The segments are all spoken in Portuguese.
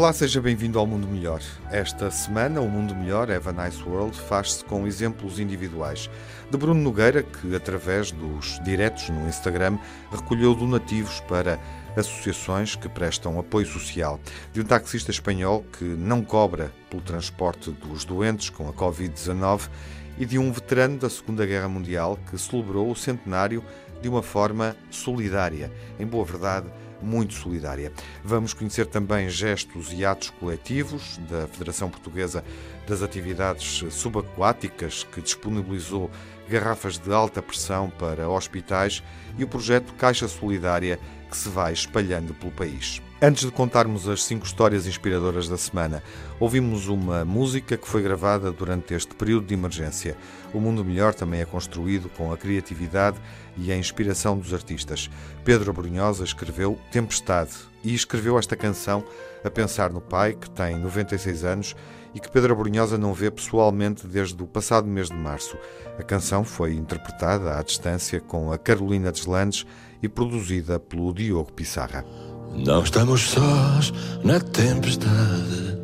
Olá, seja bem-vindo ao Mundo Melhor. Esta semana, o Mundo Melhor, Have a Nice World, faz-se com exemplos individuais. De Bruno Nogueira, que, através dos diretos no Instagram, recolheu donativos para associações que prestam apoio social. De um taxista espanhol que não cobra pelo transporte dos doentes com a Covid-19 e de um veterano da Segunda Guerra Mundial que celebrou o centenário de uma forma solidária. Em boa verdade, muito solidária. Vamos conhecer também gestos e atos coletivos da Federação Portuguesa das Atividades Subaquáticas, que disponibilizou garrafas de alta pressão para hospitais, e o projeto Caixa Solidária, que se vai espalhando pelo país. Antes de contarmos as cinco histórias inspiradoras da semana, ouvimos uma música que foi gravada durante este período de emergência. O Mundo Melhor também é construído com a criatividade e a inspiração dos artistas. Pedro Brunhosa escreveu Tempestade e escreveu esta canção a pensar no pai, que tem 96 anos e que Pedro Brunhosa não vê pessoalmente desde o passado mês de março. A canção foi interpretada à distância com a Carolina Deslandes e produzida pelo Diogo Pissarra. Não estamos sós na tempestade.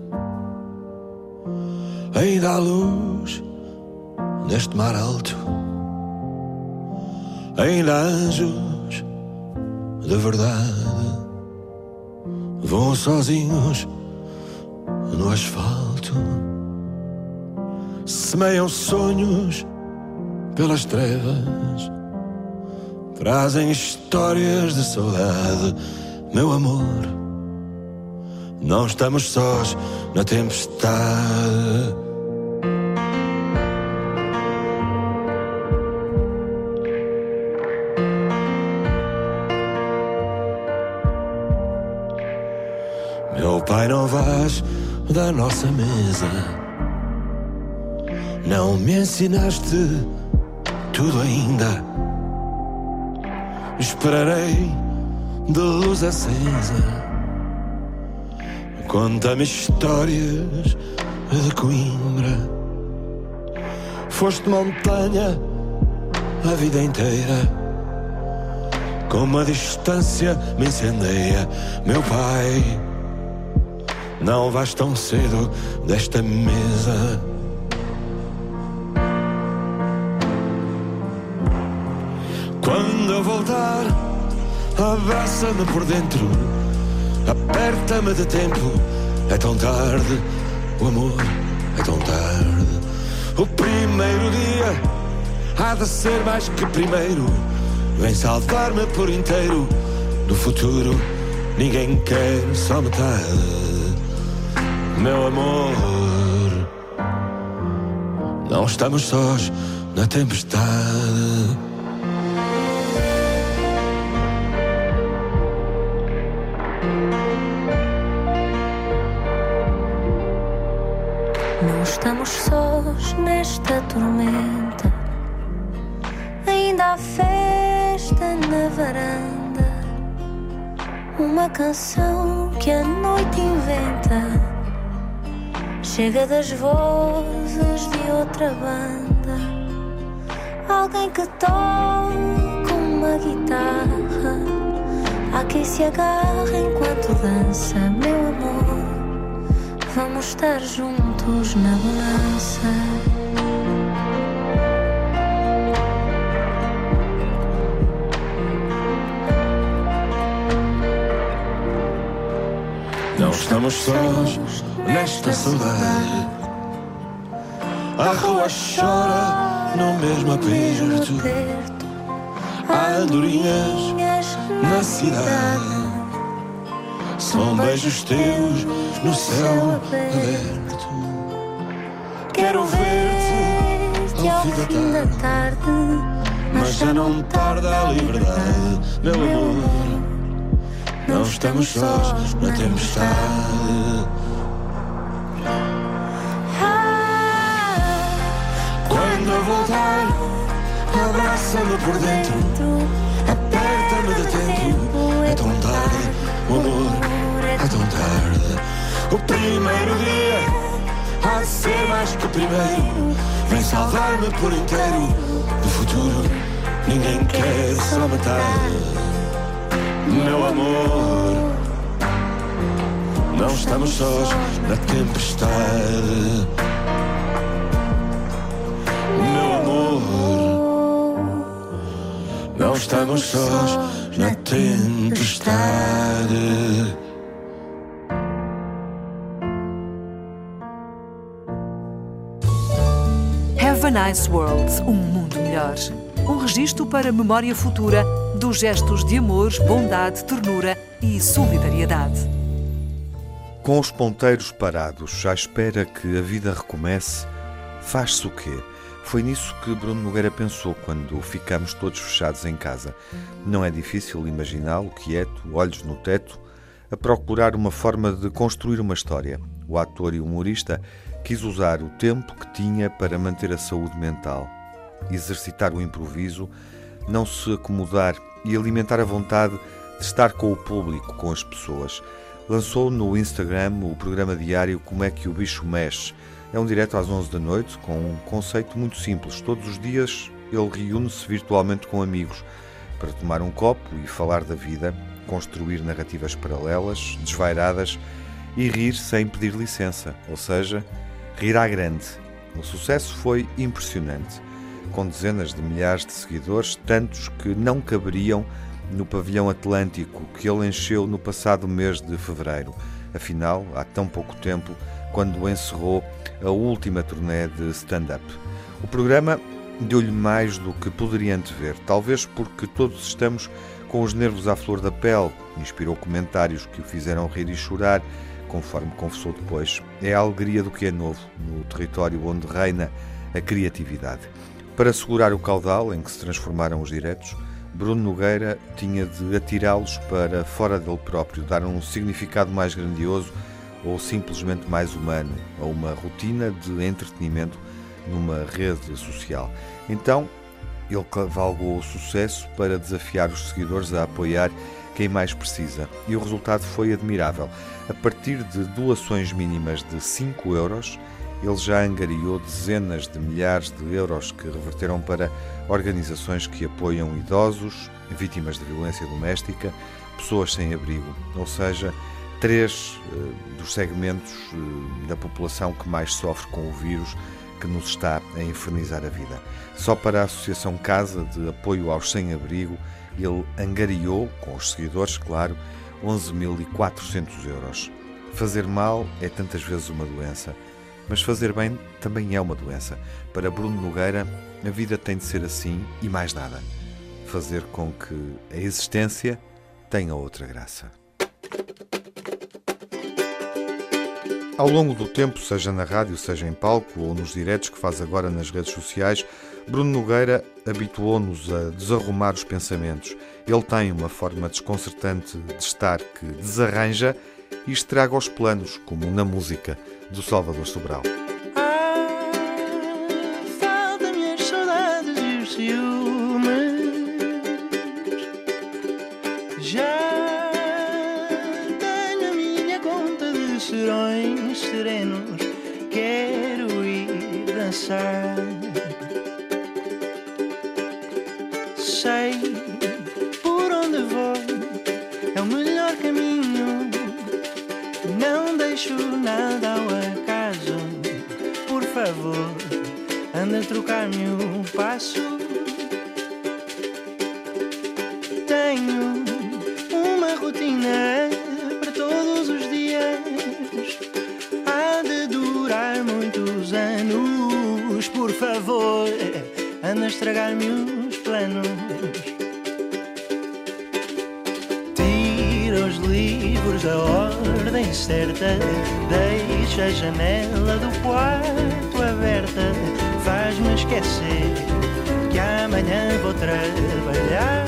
Ainda há luz neste mar alto. Há anjos de verdade. Vão sozinhos no asfalto. Semeiam sonhos pelas trevas. Trazem histórias de saudade meu amor. Não estamos sós na tempestade. Da nossa mesa. Não me ensinaste tudo ainda. Esperarei de luz acesa. Conta-me histórias de Coimbra. Foste montanha a vida inteira. Como a distância me incendeia, meu pai. Não vais tão cedo desta mesa. Quando eu voltar Abraça-me por dentro, aperta-me de tempo. É tão tarde, o amor é tão tarde. O primeiro dia há de ser mais que primeiro. Vem salvar-me por inteiro. Do futuro ninguém quer só metade. Meu amor, não estamos sós na tempestade. Não estamos sós nesta tormenta. Ainda há festa na varanda. Uma canção que a noite inventa. Chega das vozes de outra banda. Alguém que toca uma guitarra. Há quem se agarra enquanto dança, meu amor. Vamos estar juntos na balança. Não estamos sós nesta saudade. A rua chora no mesmo aperto. Há andorinhas na cidade. São beijos teus no céu aberto. Quero ver-te ao fim da tarde. Mas já não tarda a liberdade, meu amor. Não estamos sós na tempestade. Voltar, abraça-me por dentro. Aperta-me de tempo. É tão tarde, o amor, é tão tarde. O primeiro dia há de ser mais que o primeiro. Vem salvar-me por inteiro. Do futuro, ninguém quer só metade. Meu amor, não estamos sós na tempestade. Não estamos sós na tempestade. Have a Nice World, um mundo melhor. Um registro para memória futura dos gestos de amor, bondade, ternura e solidariedade. Com os ponteiros parados, à espera que a vida recomece, faz-se o quê? Foi nisso que Bruno Nogueira pensou quando ficamos todos fechados em casa. Não é difícil imaginá-lo quieto, olhos no teto, a procurar uma forma de construir uma história. O ator e humorista quis usar o tempo que tinha para manter a saúde mental, exercitar o improviso, não se acomodar e alimentar a vontade de estar com o público, com as pessoas. Lançou no Instagram o programa diário Como é que o bicho mexe. É um direto às 11 da noite com um conceito muito simples. Todos os dias ele reúne-se virtualmente com amigos para tomar um copo e falar da vida, construir narrativas paralelas, desvairadas e rir sem pedir licença, ou seja, rir à grande. O sucesso foi impressionante, com dezenas de milhares de seguidores, tantos que não caberiam no pavilhão Atlântico que ele encheu no passado mês de fevereiro. Afinal, há tão pouco tempo, quando encerrou a última turnê de stand-up. O programa deu-lhe mais do que poderia antever, talvez porque todos estamos com os nervos à flor da pele. Inspirou comentários que o fizeram rir e chorar conforme confessou depois, é a alegria do que é novo, no território onde reina a criatividade. Para segurar o caudal em que se transformaram os diretos, Bruno Nogueira tinha de atirá-los para fora dele próprio, dar um significado mais grandioso ou simplesmente mais humano a uma rotina de entretenimento numa rede social. Então, ele cavalgou o sucesso para desafiar os seguidores a apoiar quem mais precisa. E o resultado foi admirável. A partir de doações mínimas de 5 euros, ele já angariou dezenas de milhares de euros que reverteram para organizações que apoiam idosos, vítimas de violência doméstica, pessoas sem abrigo, ou seja, três uh, dos segmentos uh, da população que mais sofre com o vírus que nos está a infernizar a vida. Só para a Associação Casa de Apoio aos Sem-Abrigo, ele angariou, com os seguidores, claro, 11.400 euros. Fazer mal é tantas vezes uma doença, mas fazer bem também é uma doença. Para Bruno Nogueira, a vida tem de ser assim e mais nada. Fazer com que a existência tenha outra graça. Ao longo do tempo, seja na rádio, seja em palco ou nos diretos que faz agora nas redes sociais, Bruno Nogueira habituou-nos a desarrumar os pensamentos. Ele tem uma forma desconcertante de estar que desarranja e estraga os planos, como na música do Salvador Sobral. Caminho. Não deixo nada ao acaso. Por favor, anda a trocar-me um passo. Tenho uma rotina para todos os dias. Há de durar muitos anos. Por favor, anda a estragar-me os da ordem certa. Deixa a janela do quarto aberta. Faz-me esquecer que amanhã vou trabalhar.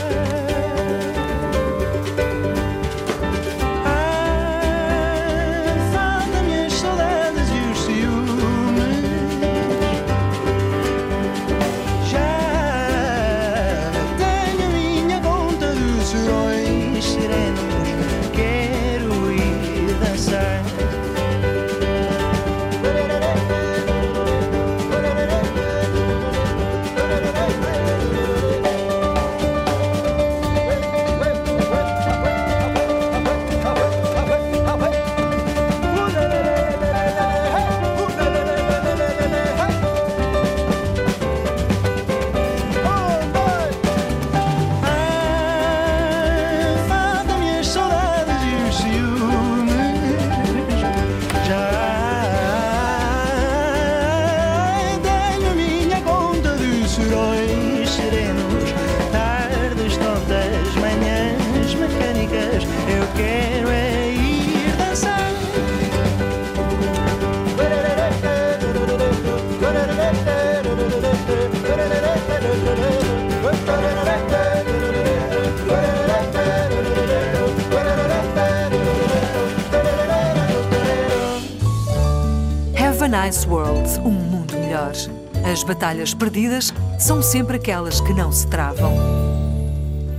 Perdidas são sempre aquelas que não se travam.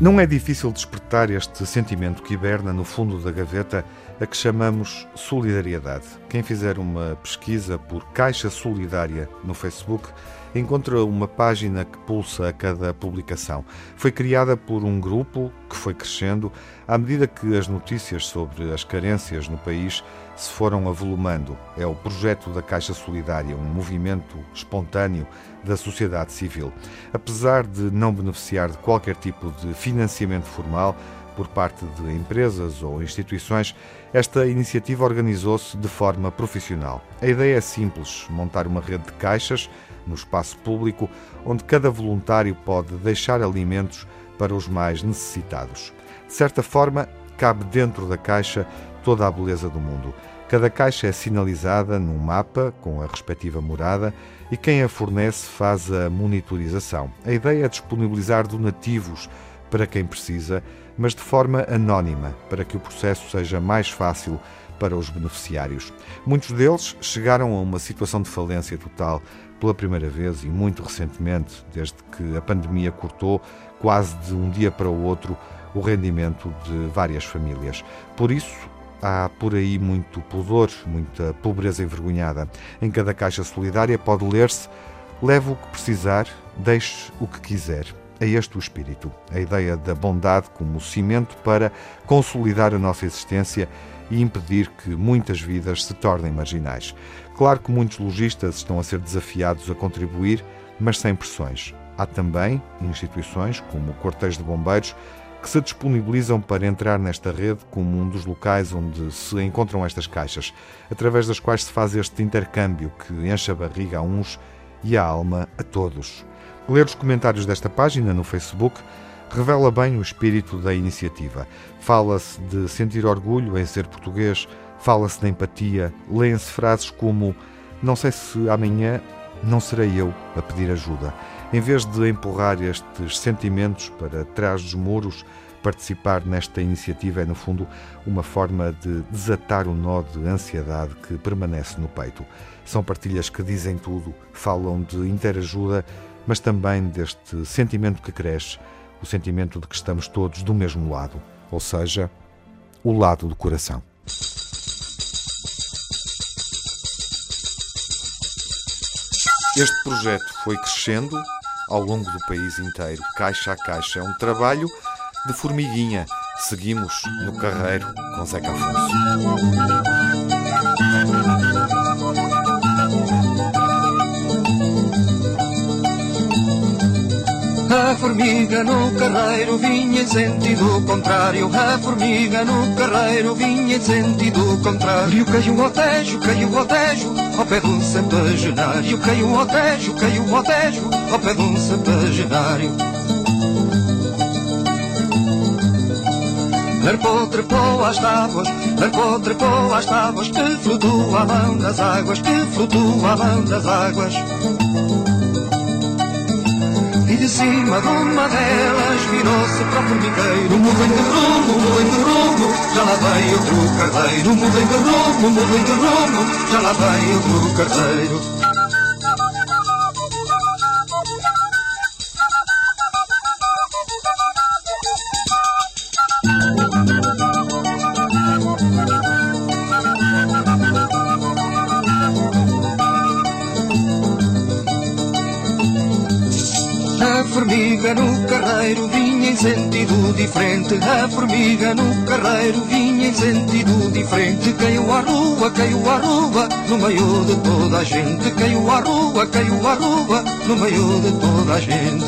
Não é difícil despertar este sentimento que hiberna no fundo da gaveta a que chamamos solidariedade. Quem fizer uma pesquisa por Caixa Solidária no Facebook encontra uma página que pulsa a cada publicação. Foi criada por um grupo que foi crescendo à medida que as notícias sobre as carências no país se foram avolumando. É o projeto da Caixa Solidária, um movimento espontâneo da sociedade civil. Apesar de não beneficiar de qualquer tipo de financiamento formal, por parte de empresas ou instituições, esta iniciativa organizou-se de forma profissional. A ideia é simples: montar uma rede de caixas no espaço público onde cada voluntário pode deixar alimentos para os mais necessitados. De certa forma, cabe dentro da caixa toda a beleza do mundo. Cada caixa é sinalizada num mapa com a respectiva morada e quem a fornece faz a monitorização. A ideia é disponibilizar donativos para quem precisa mas de forma anónima, para que o processo seja mais fácil para os beneficiários. Muitos deles chegaram a uma situação de falência total pela primeira vez e muito recentemente, desde que a pandemia cortou quase de um dia para o outro o rendimento de várias famílias. Por isso, há por aí muito pudor, muita pobreza envergonhada. Em cada caixa solidária pode ler-se: leve o que precisar, deixe o que quiser. É este o espírito, a ideia da bondade como cimento para consolidar a nossa existência e impedir que muitas vidas se tornem marginais. Claro que muitos lojistas estão a ser desafiados a contribuir, mas sem pressões. Há também instituições, como o Cortejo de Bombeiros, que se disponibilizam para entrar nesta rede como um dos locais onde se encontram estas caixas, através das quais se faz este intercâmbio que enche a barriga a uns e a alma a todos. Ler os comentários desta página no Facebook revela bem o espírito da iniciativa. Fala-se de sentir orgulho em ser português, fala-se de empatia, leem-se frases como não sei se amanhã não serei eu a pedir ajuda. Em vez de empurrar estes sentimentos para trás dos muros, participar nesta iniciativa é, no fundo, uma forma de desatar o nó de ansiedade que permanece no peito. São partilhas que dizem tudo, falam de interajuda mas também deste sentimento que cresce, o sentimento de que estamos todos do mesmo lado, ou seja, o lado do coração. Este projeto foi crescendo ao longo do país inteiro, caixa a caixa. É um trabalho de formiguinha. Seguimos no carreiro com Zeca Afonso. A formiga no carreiro vinha em sentido contrário. A formiga no carreiro vinha em sentido contrário. Caiu ao tejo, caiu ao tejo, ao pé de um centenário. Caiu ao tejo, caiu ao tejo, ao pé de um centenário. Trepou, trepou às tábuas, trepou, trepou às tábuas, que flutuavam nas águas, que flutuavam nas águas de cima de uma delas virou-se para o formigueiro. Mudem de rumo, mudem de rumo, já lá vem outro carteiro. Mudem de rumo, mudem de rumo, já lá vem outro carteiro. Carreiro vinha em sentido diferente. A formiga no carreiro vinha em sentido diferente. Caiu à rua, caiu à rua, no meio de toda a gente. Caiu à rua, caiu à rua, no meio de toda a gente.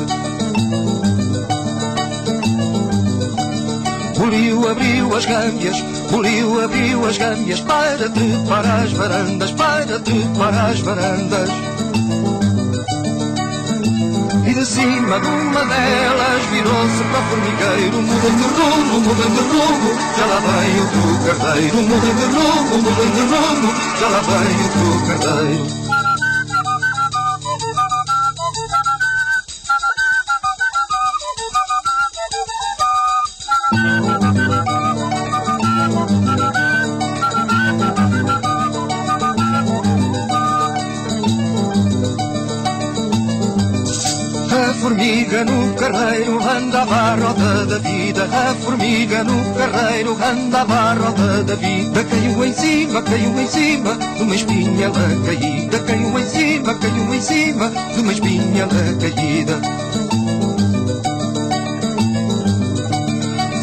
Boliu abriu as gâmbias, Boliu abriu as gâmbias para trepar as varandas, para trepar as varandas. De cima de uma delas virou-se para o formigueiro Mudem de rumo, mudem de rumo, já lá vem outro carteiro Mudem de rumo, mudem de rumo, já lá vem outro carteiro no carreiro andava à roda da vida. A formiga no carreiro andava à roda da vida. Caiu em cima, caiu em cima de uma espinha caída. Caiu em cima, caiu em cima de uma espinha caída.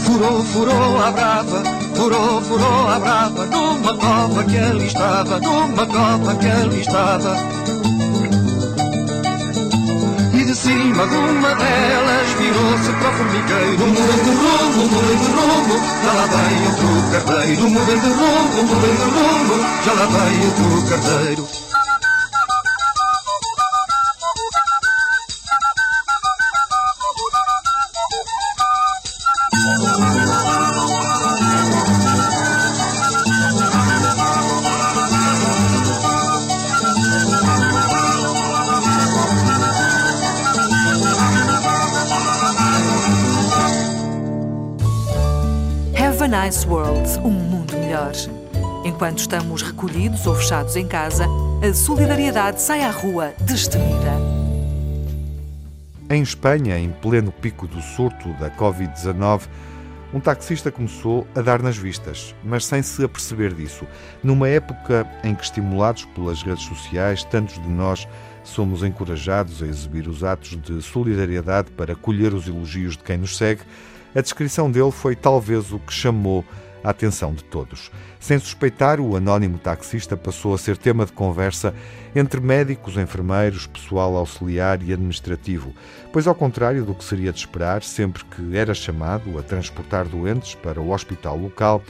Furou, furou a brava, furou, furou a brava, numa cova que ali estava, numa cova que ali estava. Cima de uma delas virou-se para o formigueiro, mudem de rumo, mudem de rumo, já lá vai outro carteiro, mudem de rumo, mudem de rumo, já lá vai outro carteiro. Nice World, um mundo melhor. Enquanto estamos recolhidos ou fechados em casa, a solidariedade sai à rua destemida. Em Espanha, em pleno pico do surto da Covid-19, um taxista começou a dar nas vistas, mas sem se aperceber disso. Numa época em que, estimulados pelas redes sociais, tantos de nós somos encorajados a exibir os atos de solidariedade para colher os elogios de quem nos segue, a descrição dele foi talvez o que chamou a atenção de todos. Sem suspeitar, o anónimo taxista passou a ser tema de conversa entre médicos, enfermeiros, pessoal auxiliar e administrativo, pois, ao contrário do que seria de esperar, sempre que era chamado a transportar doentes para o hospital local,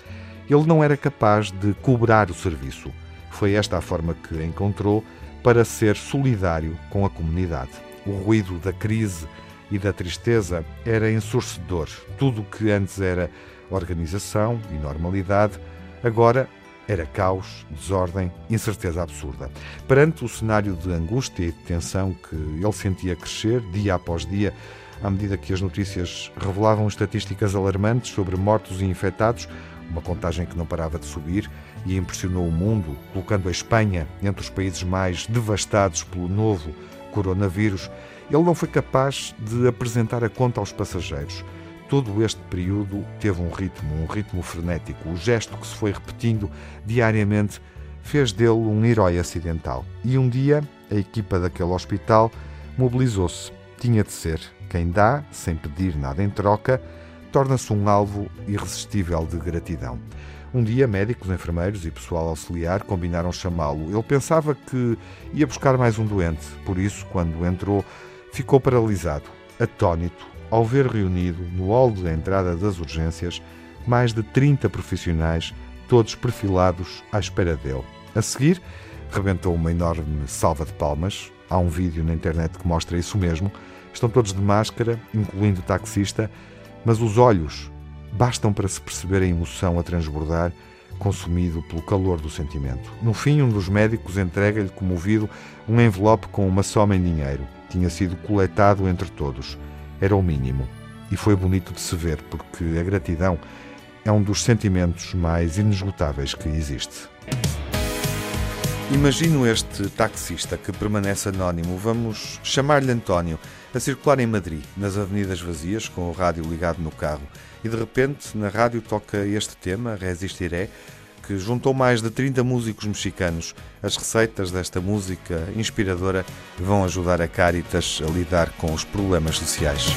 ele não era capaz de cobrar o serviço. Foi esta a forma que encontrou para ser solidário com a comunidade. O ruído da crise e da tristeza era ensurdecedor. Tudo o que antes era organização e normalidade, agora era caos, desordem, incerteza absurda. Perante o cenário de angústia e de tensão que ele sentia crescer dia após dia, à medida que as notícias revelavam estatísticas alarmantes sobre mortos e infectados, uma contagem que não parava de subir e impressionou o mundo, colocando a Espanha entre os países mais devastados pelo novo coronavírus, ele não foi capaz de apresentar a conta aos passageiros. Todo este período teve um ritmo, um ritmo frenético. O gesto que se foi repetindo diariamente fez dele um herói acidental. E um dia, a equipa daquele hospital mobilizou-se. Tinha de ser. Quem dá, sem pedir nada em troca, torna-se um alvo irresistível de gratidão. Um dia, médicos, enfermeiros e pessoal auxiliar combinaram chamá-lo. Ele pensava que ia buscar mais um doente, por isso, quando entrou, ficou paralisado, atónito, ao ver reunido no hall de entrada das urgências mais de 30 profissionais, todos perfilados à espera dele. A seguir, rebentou uma enorme salva de palmas. Há um vídeo na internet que mostra isso mesmo. Estão todos de máscara, incluindo o taxista, mas os olhos bastam para se perceber a emoção a transbordar, consumido pelo calor do sentimento. No fim, um dos médicos entrega-lhe, comovido, um envelope com uma soma em dinheiro tinha sido coletado entre todos. Era o mínimo. E foi bonito de se ver, porque a gratidão é um dos sentimentos mais inesgotáveis que existe. Imagino este taxista que permanece anónimo, vamos chamar-lhe António, a circular em Madrid, nas avenidas vazias, com o rádio ligado no carro, e de repente na rádio toca este tema, Resistiré, que juntou mais de 30 músicos mexicanos. As receitas desta música inspiradora vão ajudar a Caritas a lidar com os problemas sociais.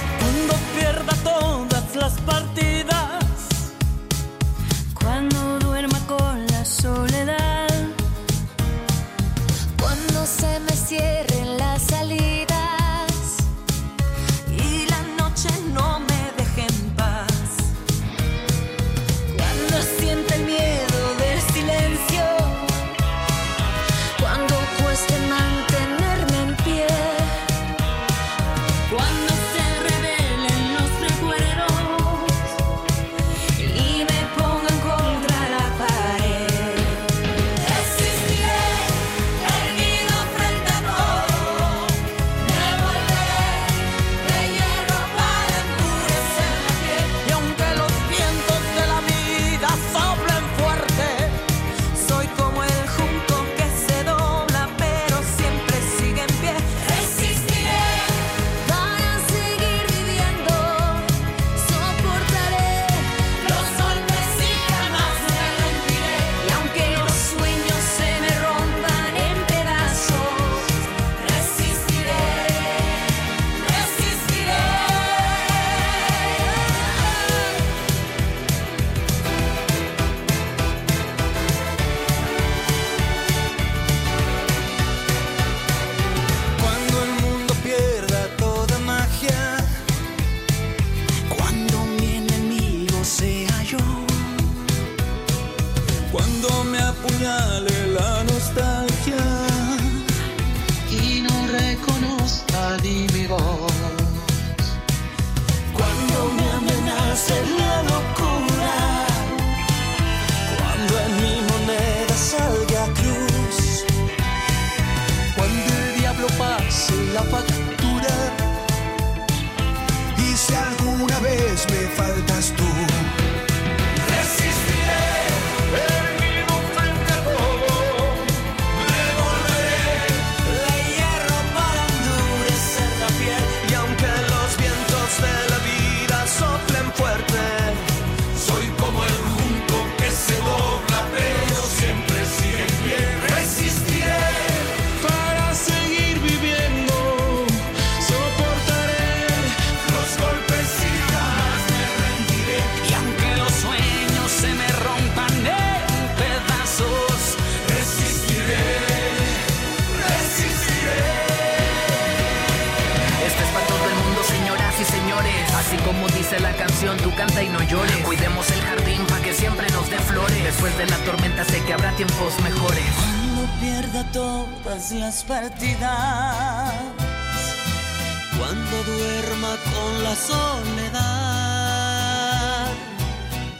Con la soledad.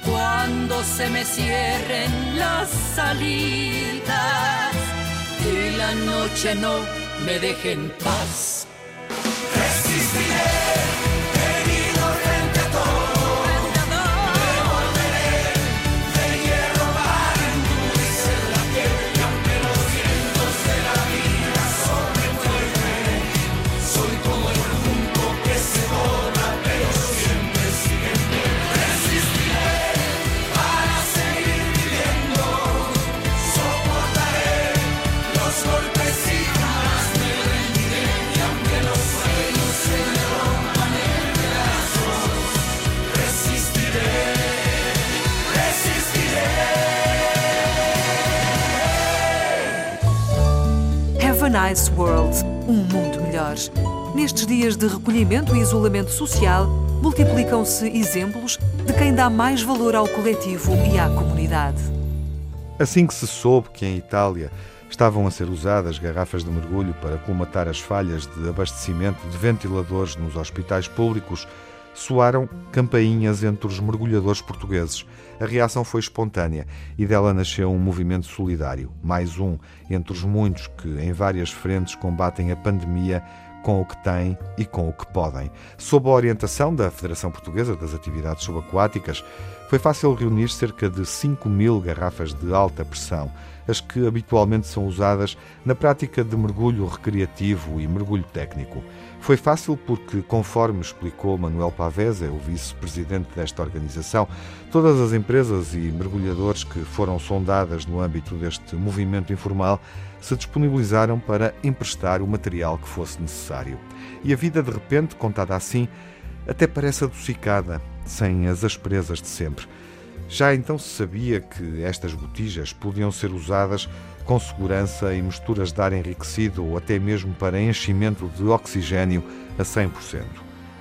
Cuando se me cierren las salidas. Y la noche no me deje en paz. Nice World, um mundo melhor. Nestes dias de recolhimento e isolamento social, multiplicam-se exemplos de quem dá mais valor ao coletivo e à comunidade. Assim que se soube que em Itália estavam a ser usadas garrafas de mergulho para colmatar as falhas de abastecimento de ventiladores nos hospitais públicos, soaram campainhas entre os mergulhadores portugueses. A reação foi espontânea e dela nasceu um movimento solidário, mais um entre os muitos que, em várias frentes, combatem a pandemia com o que têm e com o que podem. Sob a orientação da Federação Portuguesa das Atividades Subaquáticas, foi fácil reunir cerca de 5 mil garrafas de alta pressão, as que habitualmente são usadas na prática de mergulho recreativo e mergulho técnico. Foi fácil porque, conforme explicou Manuel Pavese, o vice-presidente desta organização, todas as empresas e mergulhadores que foram sondadas no âmbito deste movimento informal se disponibilizaram para emprestar o material que fosse necessário. E a vida, de repente, contada assim, até parece adocicada, sem as asperezas de sempre. Já então se sabia que estas botijas podiam ser usadas com segurança em misturas de ar enriquecido ou até mesmo para enchimento de oxigênio a 100%.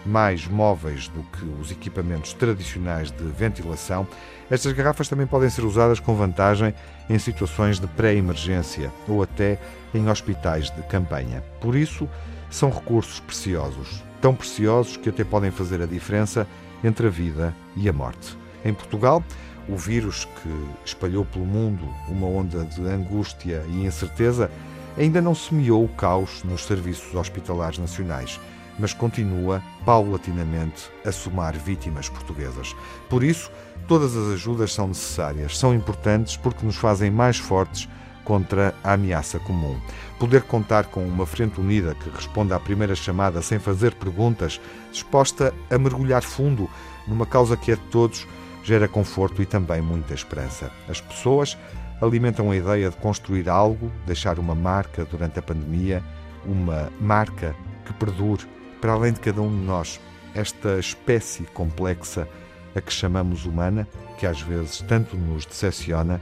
Mais móveis do que os equipamentos tradicionais de ventilação, estas garrafas também podem ser usadas com vantagem em situações de pré-emergência ou até em hospitais de campanha. Por isso, são recursos preciosos, tão preciosos que até podem fazer a diferença entre a vida e a morte. Em Portugal, o vírus que espalhou pelo mundo uma onda de angústia e incerteza ainda não semeou o caos nos serviços hospitalares nacionais, mas continua paulatinamente a somar vítimas portuguesas. Por isso, todas as ajudas são necessárias, são importantes porque nos fazem mais fortes contra a ameaça comum. Poder contar com uma frente unida que responda à primeira chamada sem fazer perguntas, disposta a mergulhar fundo numa causa que é de todos gera conforto e também muita esperança. As pessoas alimentam a ideia de construir algo, deixar uma marca durante a pandemia, uma marca que perdure para além de cada um de nós. Esta espécie complexa a que chamamos humana, que às vezes tanto nos decepciona,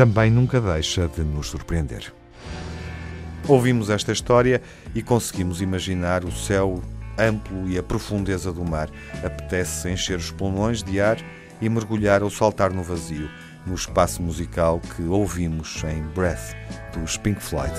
também nunca deixa de nos surpreender. Ouvimos esta história e conseguimos imaginar o céu amplo e a profundeza do mar. Apetece encher os pulmões de ar e mergulhar ou saltar no vazio. no espaço musical que ouvimos em Breath, dos Pink Floyd.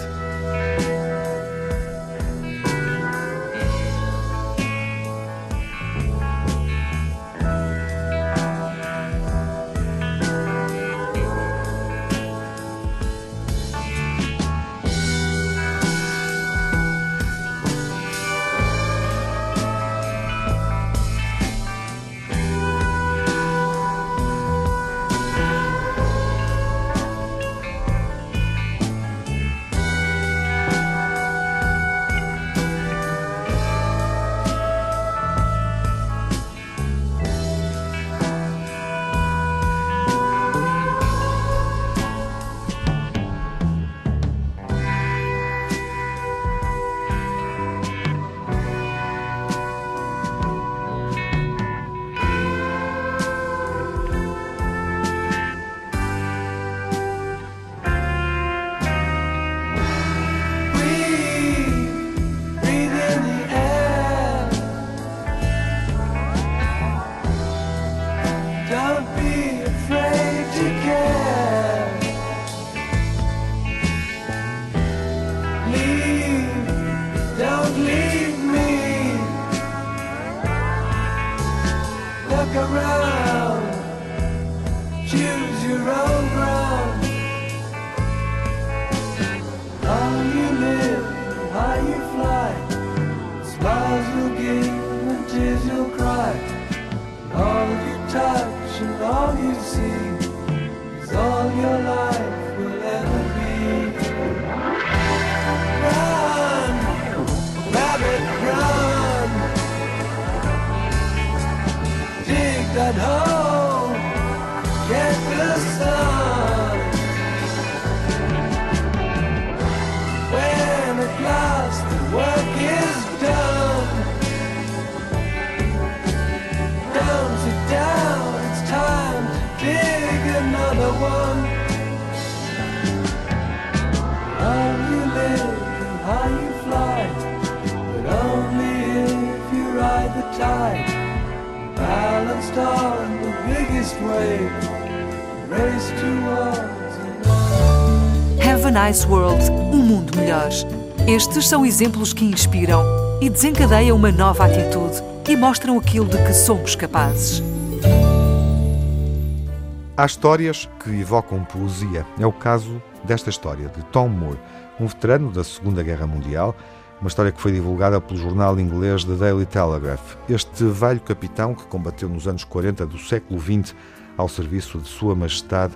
Have a nice world, um mundo melhor. Estes são exemplos que inspiram e desencadeiam uma nova atitude e mostram aquilo de que somos capazes. Há histórias que evocam poesia. É o caso desta história de Tom Moore, um veterano da Segunda Guerra Mundial, uma história que foi divulgada pelo jornal inglês The Daily Telegraph. Este velho capitão que combateu nos anos 40 do século XX ao serviço de Sua Majestade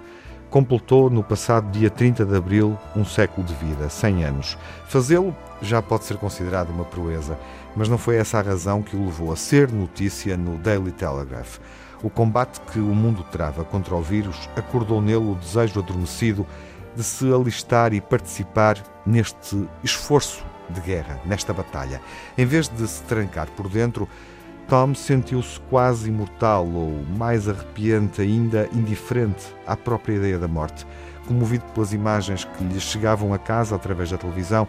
completou no passado dia 30 de abril um século de vida, 100 anos. Fazê-lo já pode ser considerado uma proeza, mas não foi essa a razão que o levou a ser notícia no Daily Telegraph. O combate que o mundo trava contra o vírus acordou nele o desejo adormecido de se alistar e participar neste esforço de guerra, nesta batalha. Em vez de se trancar por dentro, Tom sentiu-se quase imortal ou, mais arrepiante ainda, indiferente à própria ideia da morte. Comovido pelas imagens que lhe chegavam a casa através da televisão,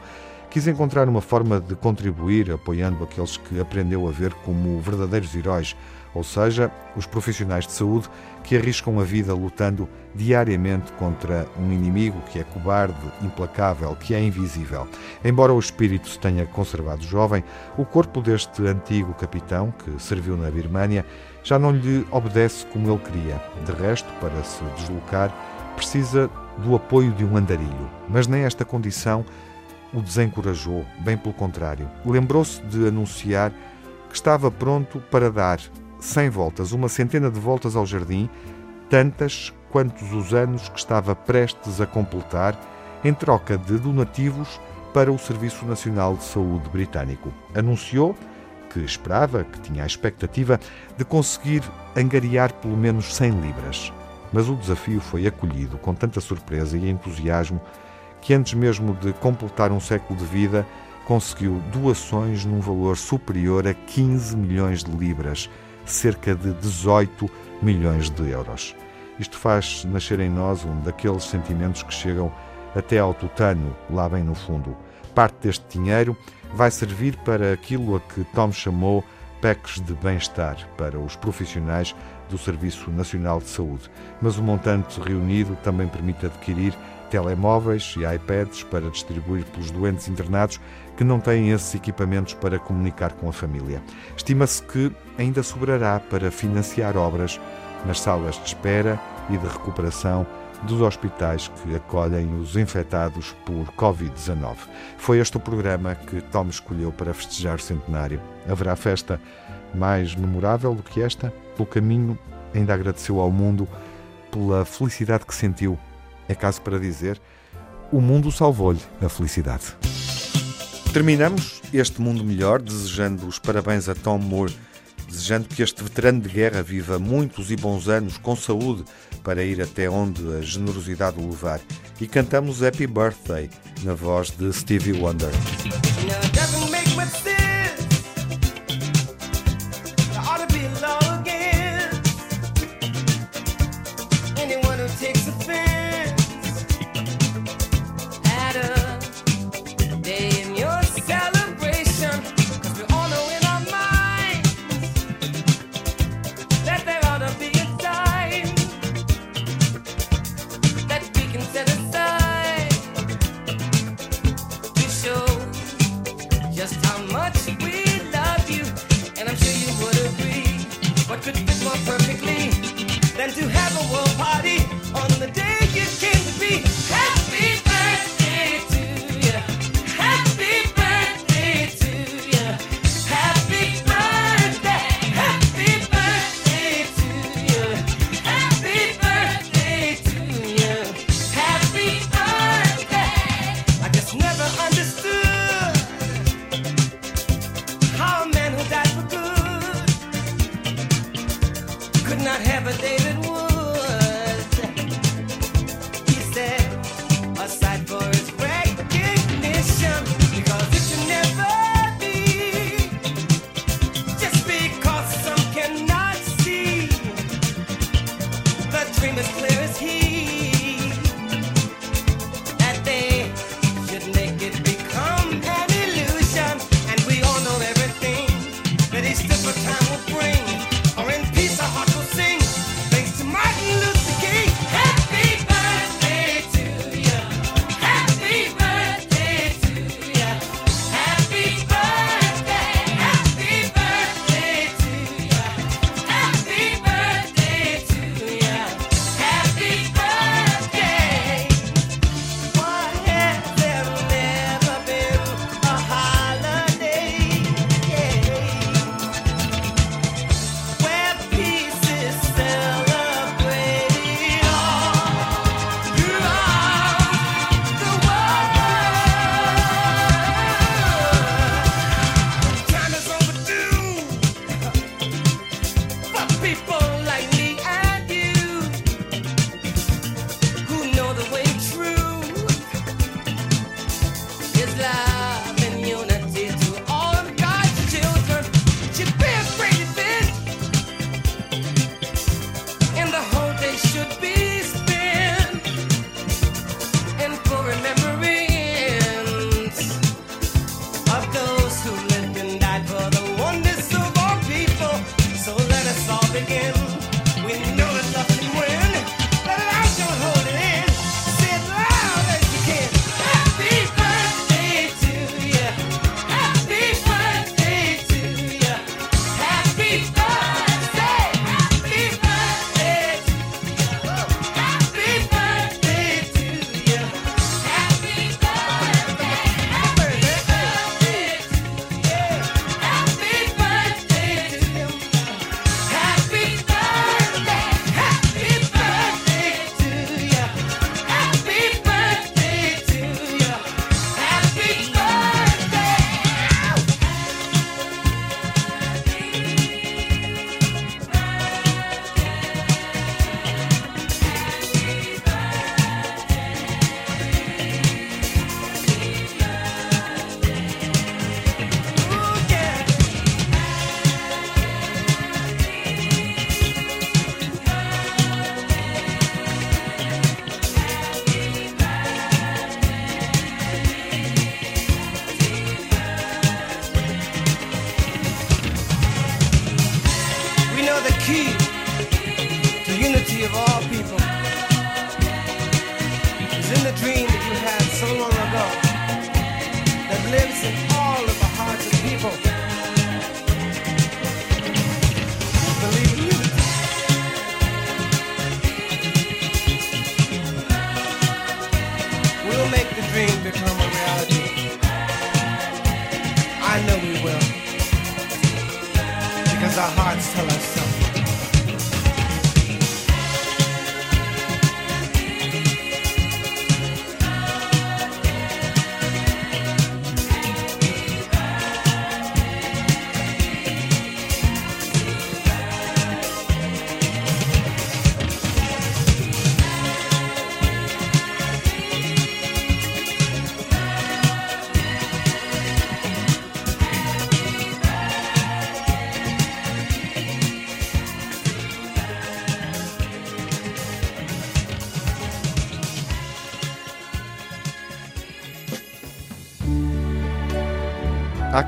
quis encontrar uma forma de contribuir apoiando aqueles que aprendeu a ver como verdadeiros heróis, ou seja, os profissionais de saúde que arriscam a vida lutando diariamente contra um inimigo que é cobarde, implacável, que é invisível. Embora o espírito se tenha conservado jovem, o corpo deste antigo capitão, que serviu na Birmânia, já não lhe obedece como ele queria. De resto, para se deslocar, precisa do apoio de um andarilho. Mas nem esta condição o desencorajou, bem pelo contrário. Lembrou-se de anunciar que estava pronto para dar cem voltas, uma centena de voltas ao jardim, tantas quantos os anos que estava prestes a completar, em troca de donativos para o Serviço Nacional de Saúde britânico. Anunciou que esperava, que tinha a expectativa de conseguir angariar pelo menos 100 libras. Mas o desafio foi acolhido com tanta surpresa e entusiasmo que, antes mesmo de completar um século de vida, conseguiu doações num valor superior a 15 milhões de libras, cerca de 18 milhões de euros. Isto faz nascer em nós um daqueles sentimentos que chegam até ao tutano, lá bem no fundo. Parte deste dinheiro vai servir para aquilo a que Tom chamou PECs de bem-estar para os profissionais do Serviço Nacional de Saúde. Mas o montante reunido também permite adquirir telemóveis e iPads para distribuir pelos doentes internados que não têm esses equipamentos para comunicar com a família. Estima-se que ainda sobrará para financiar obras nas salas de espera e de recuperação dos hospitais que acolhem os infectados por Covid-19. Foi este o programa que Tom escolheu para festejar o centenário. Haverá festa mais memorável do que esta? Pelo caminho, ainda agradeceu ao mundo pela felicidade que sentiu. É caso para dizer, o mundo salvou-lhe a felicidade. Terminamos este mundo melhor desejando os parabéns a Tom Moore, desejando que este veterano de guerra viva muitos e bons anos com saúde para ir até onde a generosidade o levar. E cantamos Happy Birthday na voz de Stevie Wonder.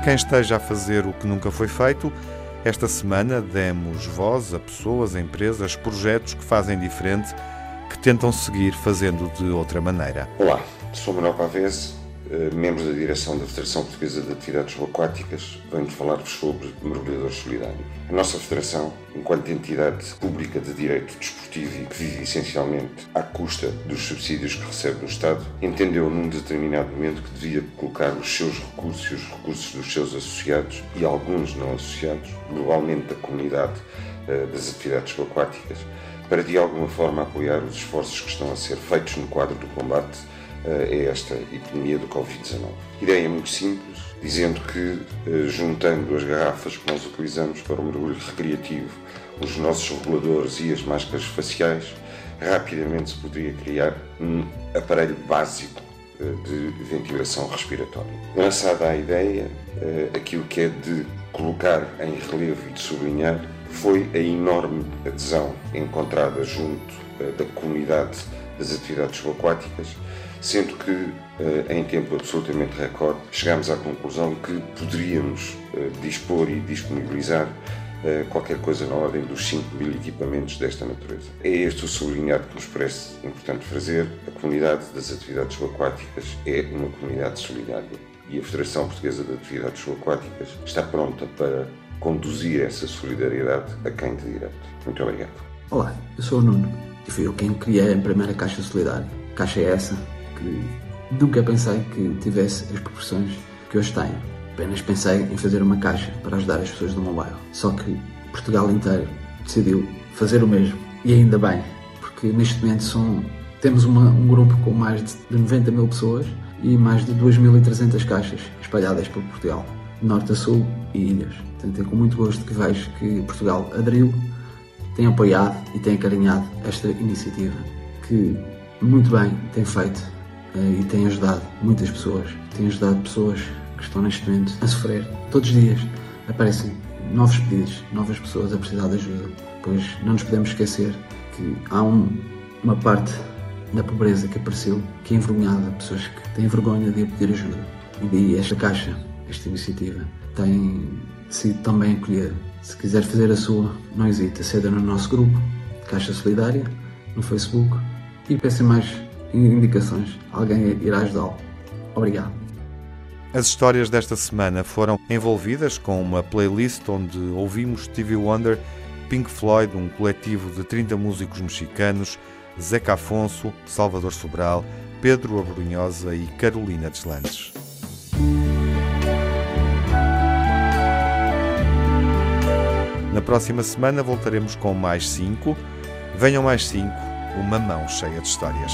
Quem esteja a fazer o que nunca foi feito. Esta semana demos voz a pessoas, a empresas, projetos que fazem diferente, que tentam seguir fazendo de outra maneira. Olá, sou Manuel Pavese, eh, membro da direção da Federação Portuguesa de Atividades Aquáticas. Venho falar-vos sobre mergulhadores solidários. A nossa federação, enquanto entidade pública de direito desportivo e que vive essencialmente à custa dos subsídios que recebe do Estado, entendeu num determinado momento que devia colocar os seus recursos e os recursos dos seus associados e alguns não associados, globalmente da comunidade eh, das atividades aquáticas, para de alguma forma apoiar os esforços que estão a ser feitos no quadro do combate é esta epidemia do Covid-19. Ideia muito simples, dizendo que, eh, juntando as garrafas que nós utilizamos para o mergulho recreativo, os nossos reguladores e as máscaras faciais, rapidamente se poderia criar um aparelho básico eh, de ventilação respiratória. Lançada a ideia, eh, aquilo que é de colocar em relevo e de sublinhar foi a enorme adesão encontrada junto da comunidade das atividades aquáticas sendo que em tempo absolutamente recorde chegámos à conclusão que poderíamos dispor e disponibilizar qualquer coisa na ordem dos 5 mil equipamentos desta natureza. É este o sublinhado que nos parece importante fazer. A comunidade das atividades aquáticas é uma comunidade solidária e a Federação Portuguesa de Atividades Aquáticas está pronta para conduzir essa solidariedade a quem de direito. Muito obrigado. Olá, eu sou o Nuno e fui eu quem criei a primeira Caixa Solidária. Caixa é essa que nunca pensei que tivesse as proporções que hoje tenho. Apenas pensei em fazer uma caixa para ajudar as pessoas do meu bairro. Só que Portugal inteiro decidiu fazer o mesmo. E ainda bem, porque neste momento são, temos uma, um grupo com mais de 90 mil pessoas e mais de 2.300 caixas espalhadas por Portugal, norte a sul e ilhas. Portanto, é com muito gosto que vejo que Portugal aderiu, tem apoiado e tem acarinhado esta iniciativa, que muito bem tem feito e tem ajudado muitas pessoas. Tem ajudado pessoas que estão neste momento a sofrer. Todos os dias aparecem novos pedidos, novas pessoas a precisar de ajuda. Pois não nos podemos esquecer que há um, uma parte da pobreza que apareceu que é envergonhada, pessoas que têm vergonha de pedir ajuda. E daí esta caixa, esta iniciativa, tem sido também acolhida. Se quiser fazer a sua, não hesite, aceda no nosso grupo, Caixa Solidária, no Facebook e peça mais indicações. Alguém irá ajudá-lo. Obrigado. As histórias desta semana foram envolvidas com uma playlist onde ouvimos Stevie Wonder, Pink Floyd, um coletivo de 30 músicos mexicanos, Zeca Afonso, Salvador Sobral, Pedro Abrunhosa e Carolina Deslandes. Na próxima semana voltaremos com mais cinco. Venham mais cinco, uma mão cheia de histórias.